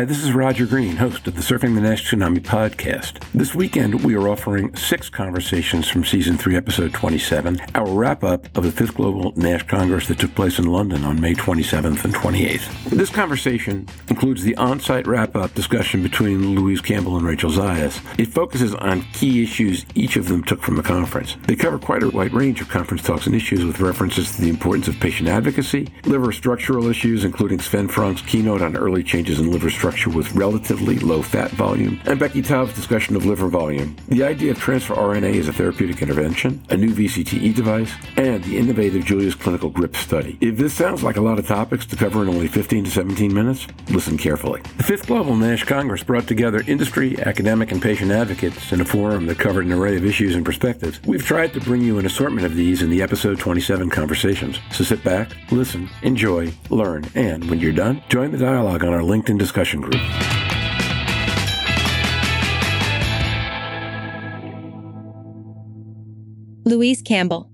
Hi, this is Roger Green, host of the Surfing the Nash Tsunami podcast. This weekend, we are offering six conversations from season three, episode 27, our wrap up of the fifth Global Nash Congress that took place in London on May 27th and 28th. This conversation includes the on site wrap up discussion between Louise Campbell and Rachel Zayas. It focuses on key issues each of them took from the conference. They cover quite a wide range of conference talks and issues with references to the importance of patient advocacy, liver structural issues, including Sven Francque's keynote on early changes in liver structure with relatively low fat volume, and Becky Taub's discussion of liver volume, the idea of transfer RNA as a therapeutic intervention, a new VCTE device, and the innovative Julius Clinical GRIP study. If this sounds like a lot of topics to cover in only 15 to 17 minutes, listen carefully. The Fifth Global NASH Congress brought together industry, academic, and patient advocates in a forum that covered an array of issues and perspectives. We've tried to bring you an assortment of these in the episode 27 conversations. So sit back, listen, enjoy, learn, and when you're done, join the dialogue on our LinkedIn discussion group. Louise Campbell.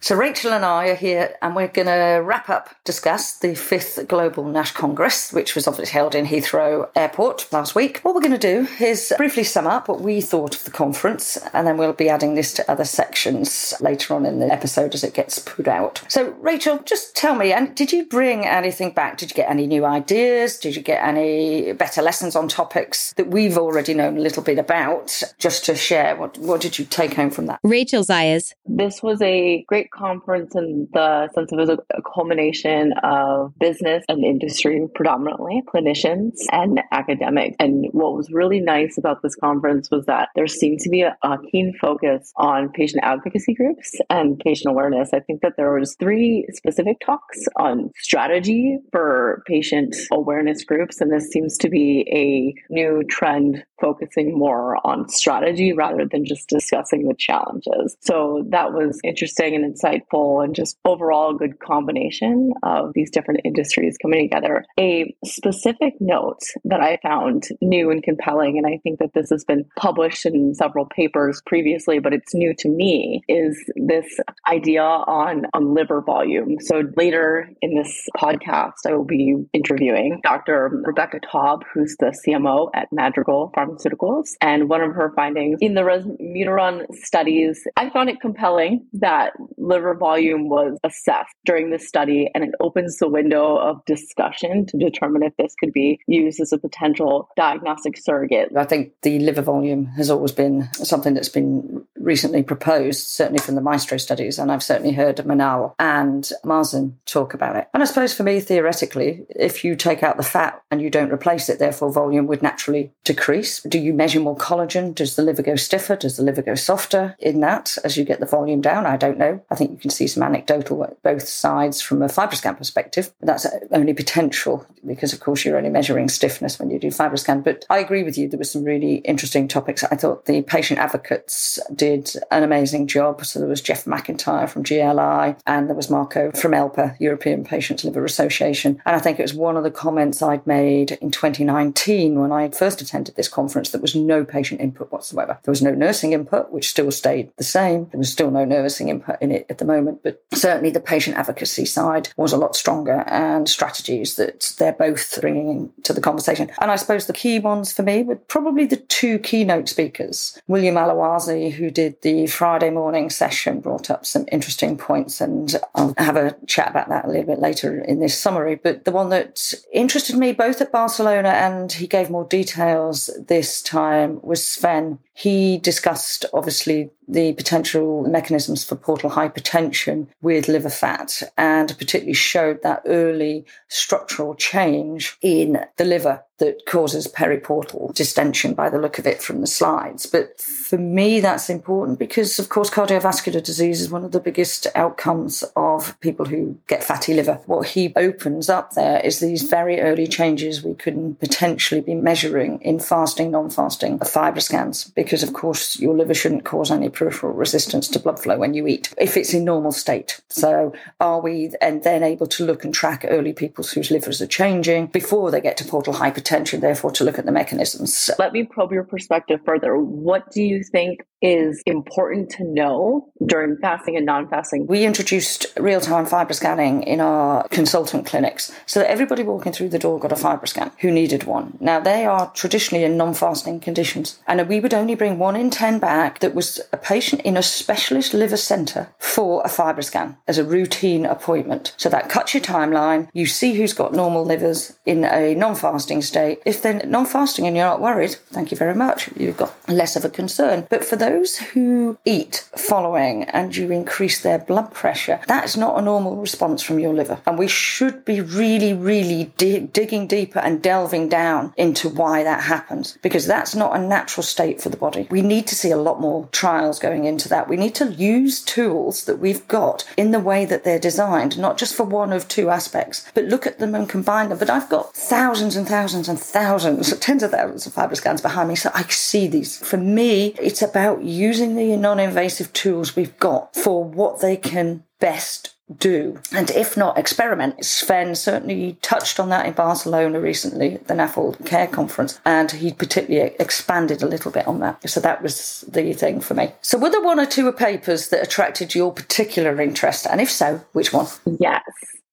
So, Rachel and I are here, and we're going to wrap up, discuss the fifth Global NASH Congress, which was obviously held in Heathrow Airport last week. What we're going to do is briefly sum up what we thought of the conference, and then we'll be adding this to other sections later on in the episode as it gets put out. So, Rachel, just tell me, and did you bring anything back? Did you get any new ideas? Did you get any better lessons on topics that we've already known a little bit about? Just to share, what, what did you take home from that? Rachel Zayas. This was a great conference in the sense of it was a, culmination of business and industry, predominantly clinicians and academics. And what was really nice about this conference was that there seemed to be a, a keen focus on patient advocacy groups and patient awareness. I think that there was three specific talks on strategy for patient awareness groups, and this seems to be a new trend focusing more on strategy rather than just discussing the challenges. So that was interesting and insightful and just overall a good combination of these different industries coming together. A specific note that I found new and compelling, and I think that this has been published in several papers previously, but it's new to me, is this idea on, on liver volume. So later in this podcast, I will be interviewing Dr. Rebecca Taub, who's the CMO at Madrigal Pharmaceuticals. And one of her findings in the resmetirom studies, I found it compelling that liver volume was assessed during this study, and it opens the window of discussion to determine if this could be used as a potential diagnostic surrogate. I think the liver volume has always been something that's been recently proposed, certainly from the Maestro studies, and I've certainly heard Manal and Mazen talk about it. And I suppose for me, theoretically, if you take out the fat and you don't replace it, therefore volume would naturally decrease. Do you measure more collagen? Does the liver go stiffer? Does the liver go softer in that as you get the volume down? I don't know. I think you can see some anecdotal both sides from a FibroScan perspective. That's uh, only potential because, of course, you're only measuring stiffness when you do FibroScan. But I agree with you. There were some really interesting topics. I thought the patient advocates did an amazing job. So there was Jeff McIntyre from GLI and there was Marco from ELPA, European Patients Liver Association. And I think it was one of the comments I'd made in 2019 when I first attended this conference. There was no patient input whatsoever. There was no nursing input, which still stayed the same. There was still no nursing input in it at the moment, but certainly the patient advocacy side was a lot stronger and strategies that they're both bringing into the conversation. And I suppose the key ones for me were probably the two keynote speakers. William Alazawi, who did the Friday morning session, brought up some interesting points, and I'll have a chat about that a little bit later in this summary. But the one that interested me both at Barcelona and he gave more details this time was Sven. He discussed obviously the potential mechanisms for portal hypertension with liver fat and particularly showed that early structural change in the liver that causes periportal distension by the look of it from the slides. But for me, that's important because, of course, cardiovascular disease is one of the biggest outcomes of people who get fatty liver. What he opens up there is these very early changes we could potentially be measuring in fasting, non fasting fibroscans because, of course, your liver shouldn't cause any peripheral resistance to blood flow when you eat if it's in normal state. So, are we and then able to look and track early people whose livers are changing before they get to portal hypertension? Therefore, to look at the mechanisms. Let me probe your perspective further. What do you think is important to know during fasting and non-fasting? We introduced real-time fiber scanning in our consultant clinics so that everybody walking through the door got a FibroScan who needed one. Now they are traditionally in non-fasting conditions and we would only bring one in 10 back that was a patient in a specialist liver centre for a FibroScan as a routine appointment. So that cuts your timeline. You see who's got normal livers in a non-fasting state. If they're non-fasting and you're not worried, thank you very much. You've got less of a concern. But for those who eat following and you increase their blood pressure, that is not a normal response from your liver. And we should be really, really digging deeper and delving down into why that happens because that's not a natural state for the body. We need to see a lot more trials going into that. We need to use tools that we've got in the way that they're designed, not just for one of two aspects, but look at them and combine them. But I've got thousands and thousands and thousands, tens of thousands of FibroScans behind me, so I see these. For me, it's about using the non invasive tools we've got for what they can best do. And if not, experiment. Sven certainly touched on that in Barcelona recently at the NAFLD Care Conference, and he particularly expanded a little bit on that. So that was the thing for me. So were there one or two papers that attracted your particular interest? And if so, which one? Yes.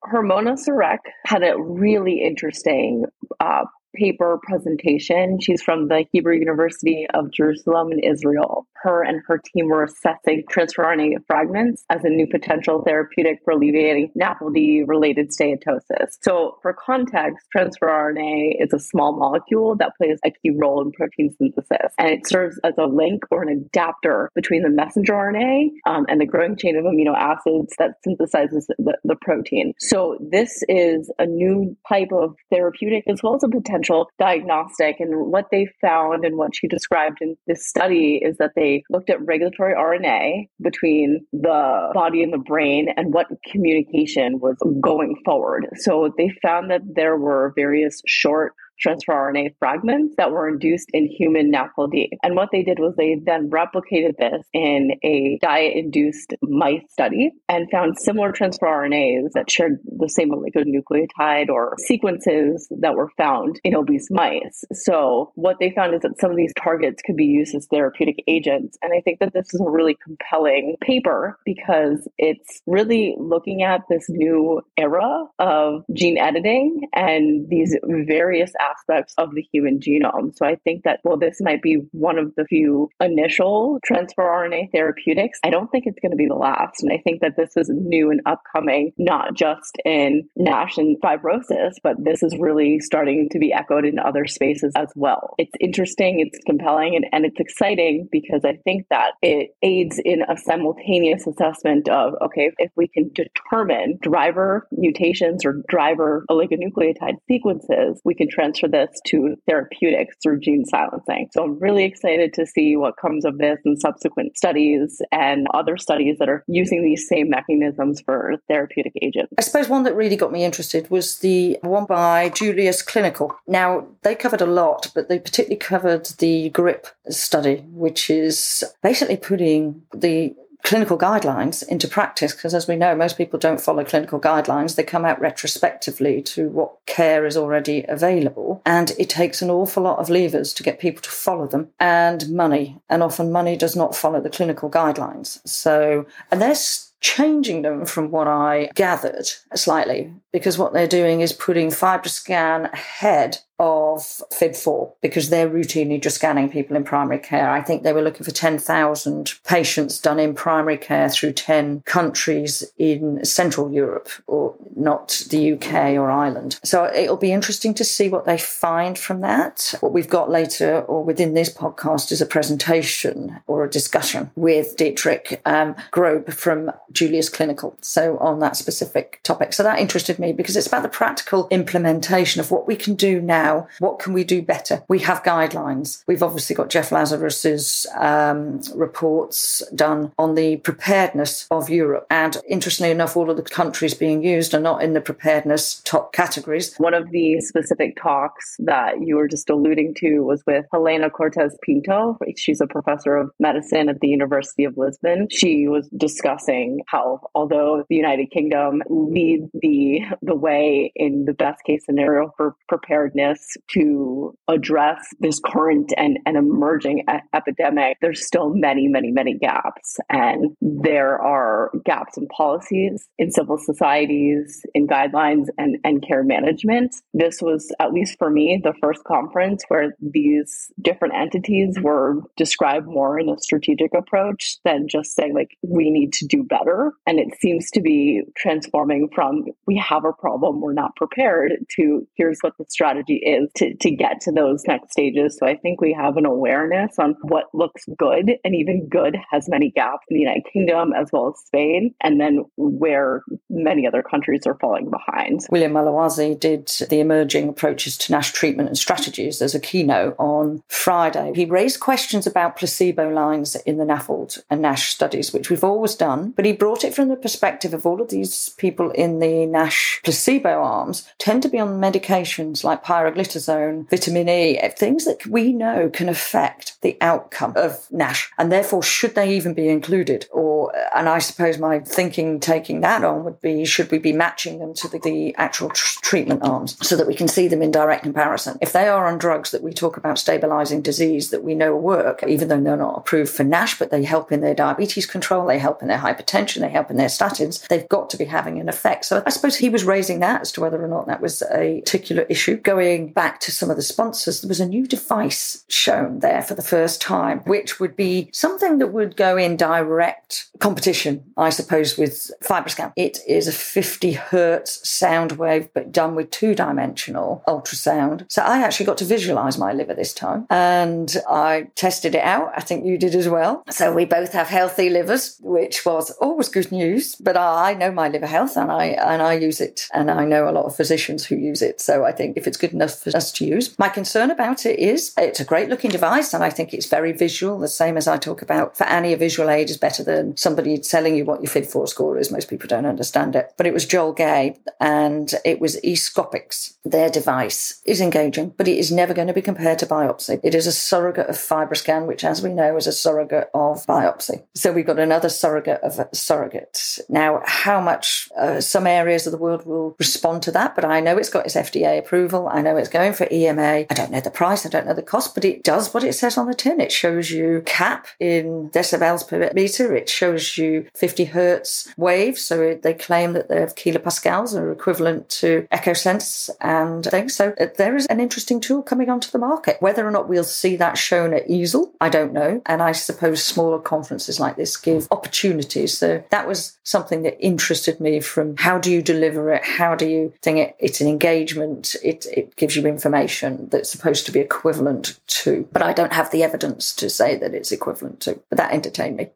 Hermona Soreq had a really interesting uh, paper presentation. She's from the Hebrew University of Jerusalem in Israel. Her and her team were assessing transfer RNA fragments as a new potential therapeutic for alleviating NAFLD related steatosis. So, for context, transfer RNA is a small molecule that plays a key role in protein synthesis, and it serves as a link or an adapter between the messenger RNA um, and the growing chain of amino acids that synthesizes the, the protein. So, this is a new type of therapeutic as well as a potential potential diagnostic. And what they found and what she described in this study is that they looked at regulatory RNA between the body and the brain and what communication was going forward. So they found that there were various short transfer RNA fragments that were induced in human NAFLD. And what they did was they then replicated this in a diet induced mice study and found similar transfer RNAs that shared the same oligonucleotide or sequences that were found in obese mice. So what they found is that some of these targets could be used as therapeutic agents. And I think that this is a really compelling paper because it's really looking at this new era of gene editing and these various aspects of the human genome. So I think that, well, this might be one of the few initial transfer RNA therapeutics. I don't think it's going to be the last. And I think that this is new and upcoming, not just in NASH and fibrosis, but this is really starting to be echoed in other spaces as well. It's interesting, it's compelling, and, and it's exciting because I think that it aids in a simultaneous assessment of, okay, if we can determine driver mutations or driver oligonucleotide sequences, we can transfer transfer this to therapeutics through gene silencing. So I'm really mm-hmm. excited to see what comes of this in subsequent studies and other studies that are using these same mechanisms for therapeutic agents. I suppose one that really got me interested was the one by Julius Clinical. Now, they covered a lot, but they particularly covered the GRIP study, which is basically putting the clinical guidelines into practice because as we know most people don't follow clinical guidelines. They come out retrospectively to what care is already available and it takes an awful lot of levers to get people to follow them and money and often money does not follow the clinical guidelines. So and there's changing them from what I gathered slightly because what they're doing is putting FibroScan ahead of FIB4 because they're routinely just scanning people in primary care. I think they were looking for 10,000 patients done in primary care through 10 countries in Central Europe or not the UK or Ireland. So it'll be interesting to see what they find from that. What we've got later or within this podcast is a presentation or a discussion with Dietrich um, Grob from Julius Clinical. So on that specific topic. So that interested me because it's about the practical implementation of what we can do now now, what can we do better? We have guidelines. We've obviously got Jeff Lazarus's um, reports done on the preparedness of Europe. And interestingly enough, all of the countries being used are not in the preparedness top categories. One of the specific talks that you were just alluding to was with Helena Cortez-Pinto. She's a professor of medicine at the University of Lisbon. She was discussing how, although the United Kingdom leads the the way in the best case scenario for preparedness to address this current and, and emerging epidemic, there's still many, many, many gaps. And there are gaps in policies, in civil societies, in guidelines, and, and care management. This was, at least for me, the first conference where these different entities were described more in a strategic approach than just saying, like, we need to do better. And it seems to be transforming from we have a problem, we're not prepared, to here's what the strategy is to, to get to those next stages. So I think we have an awareness on what looks good, and even good has many gaps in the United Kingdom as well as Spain, and then where many other countries are falling behind. William Alazawi did the emerging approaches to NASH treatment and strategies as a keynote on Friday. He raised questions about placebo lines in the NAFLD and NASH studies, which we've always done, but he brought it from the perspective of all of these people in the NASH placebo arms tend to be on medications like pioglitazone, vitamin E, things that we know can affect the outcome of NASH, and therefore should they even be included? Or, uh, and I suppose my thinking taking that on would be, should we be matching them to the, the actual tr- treatment arms so that we can see them in direct comparison? If they are on drugs that we talk about stabilizing disease that we know work, even though they're not approved for NASH, but they help in their diabetes control, they help in their hypertension, they help in their statins, they've got to be having an effect. So I suppose he was raising that as to whether or not that was a particular issue. Going back to some of the sponsors, there was a new device shown there for the first time, which would be something that would go in direct competition, I suppose, with FibroScan. It is a 50 hertz sound wave, but done with two dimensional ultrasound. So I actually got to visualize my liver this time and I tested it out. I think you did as well. So we both have healthy livers, which was always good news. But I know my liver health and I and I use it, and I know a lot of physicians who use it. So I think if it's good enough for us to use, my concern about it is it's a great looking device, and I think it's very visual. The same as I talk about for Annie, a visual aid is better than somebody telling you what your FIB4 score is. Most people don't understand it. But it was Joel Gay, and it was Escopics. Their device is engaging, but it is never going to be compared to biopsy. It is a surrogate of FibroScan, which, as we know, is a surrogate of biopsy. So we've got another surrogate of surrogate. Now, how much uh, some areas of the world will respond to that, but I know it's got its FDA approval. I know it's going for EMA. I don't know the price. I don't know the cost, but it does what it says on the tin. It shows you cap in decibels per meter. It shows you 50 hertz waves. So they claim that they have kilopascals are equivalent to Echosens and things. So there is an interesting tool coming onto the market. Whether or not we'll see that shown at EASL, I don't know. And I suppose smaller conferences like this give opportunities. So that was something that interested me from how do you deliver it? How do you think it? It's an engagement. It, it gives you information that's supposed to be equivalent to, but I don't have the evidence to say that it's equivalent to, but that entertained me.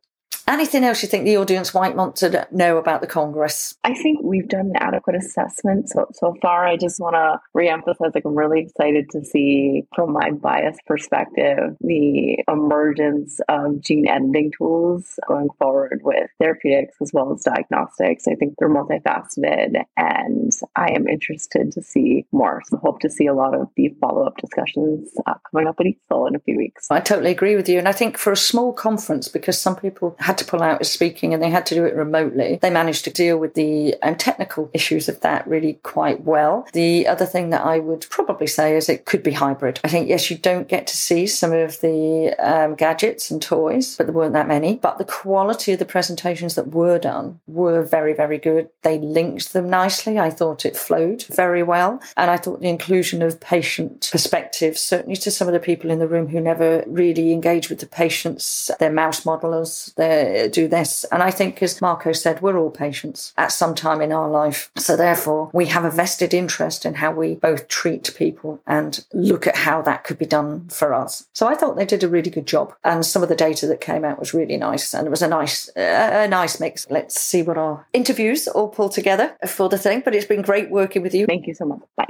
Anything else you think the audience might want to know about the Congress? I think we've done an adequate assessment so, so far. I just want to reemphasize like I'm really excited to see, from my bias perspective, the emergence of gene editing tools going forward with therapeutics as well as diagnostics. I think they're multifaceted and I am interested to see more. So hope to see a lot of the follow up discussions uh, coming up at EASL in a few weeks. I totally agree with you. And I think for a small conference, because some people had to pull out as speaking and they had to do it remotely. They managed to deal with the um, technical issues of that really quite well. The other thing that I would probably say is it could be hybrid. I think, yes, you don't get to see some of the um, gadgets and toys, but there weren't that many. But the quality of the presentations that were done were very, very good. They linked them nicely. I thought it flowed very well. And I thought the inclusion of patient perspectives, certainly to some of the people in the room who never really engage with the patients, their mouse modelers, their do this. And I think, as Marco said, we're all patients at some time in our life. So therefore, we have a vested interest in how we both treat people and look at how that could be done for us. So I thought they did a really good job. And some of the data that came out was really nice. And it was a nice, a nice mix. Let's see what our interviews all pull together for the thing. But it's been great working with you. Thank you so much. Bye.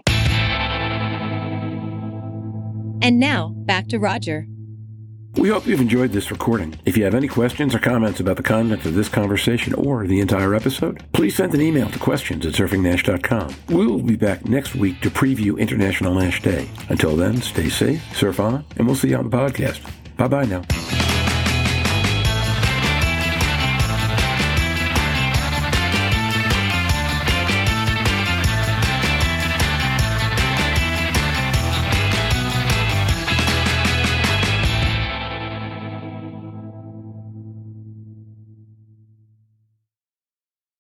And now back to Roger. We hope you've enjoyed this recording. If you have any questions or comments about the content of this conversation or the entire episode, please send an email to questions at surfingnash.com. We will be back next week to preview International Nash Day. Until then, stay safe, surf on, and we'll see you on the podcast. Bye bye now.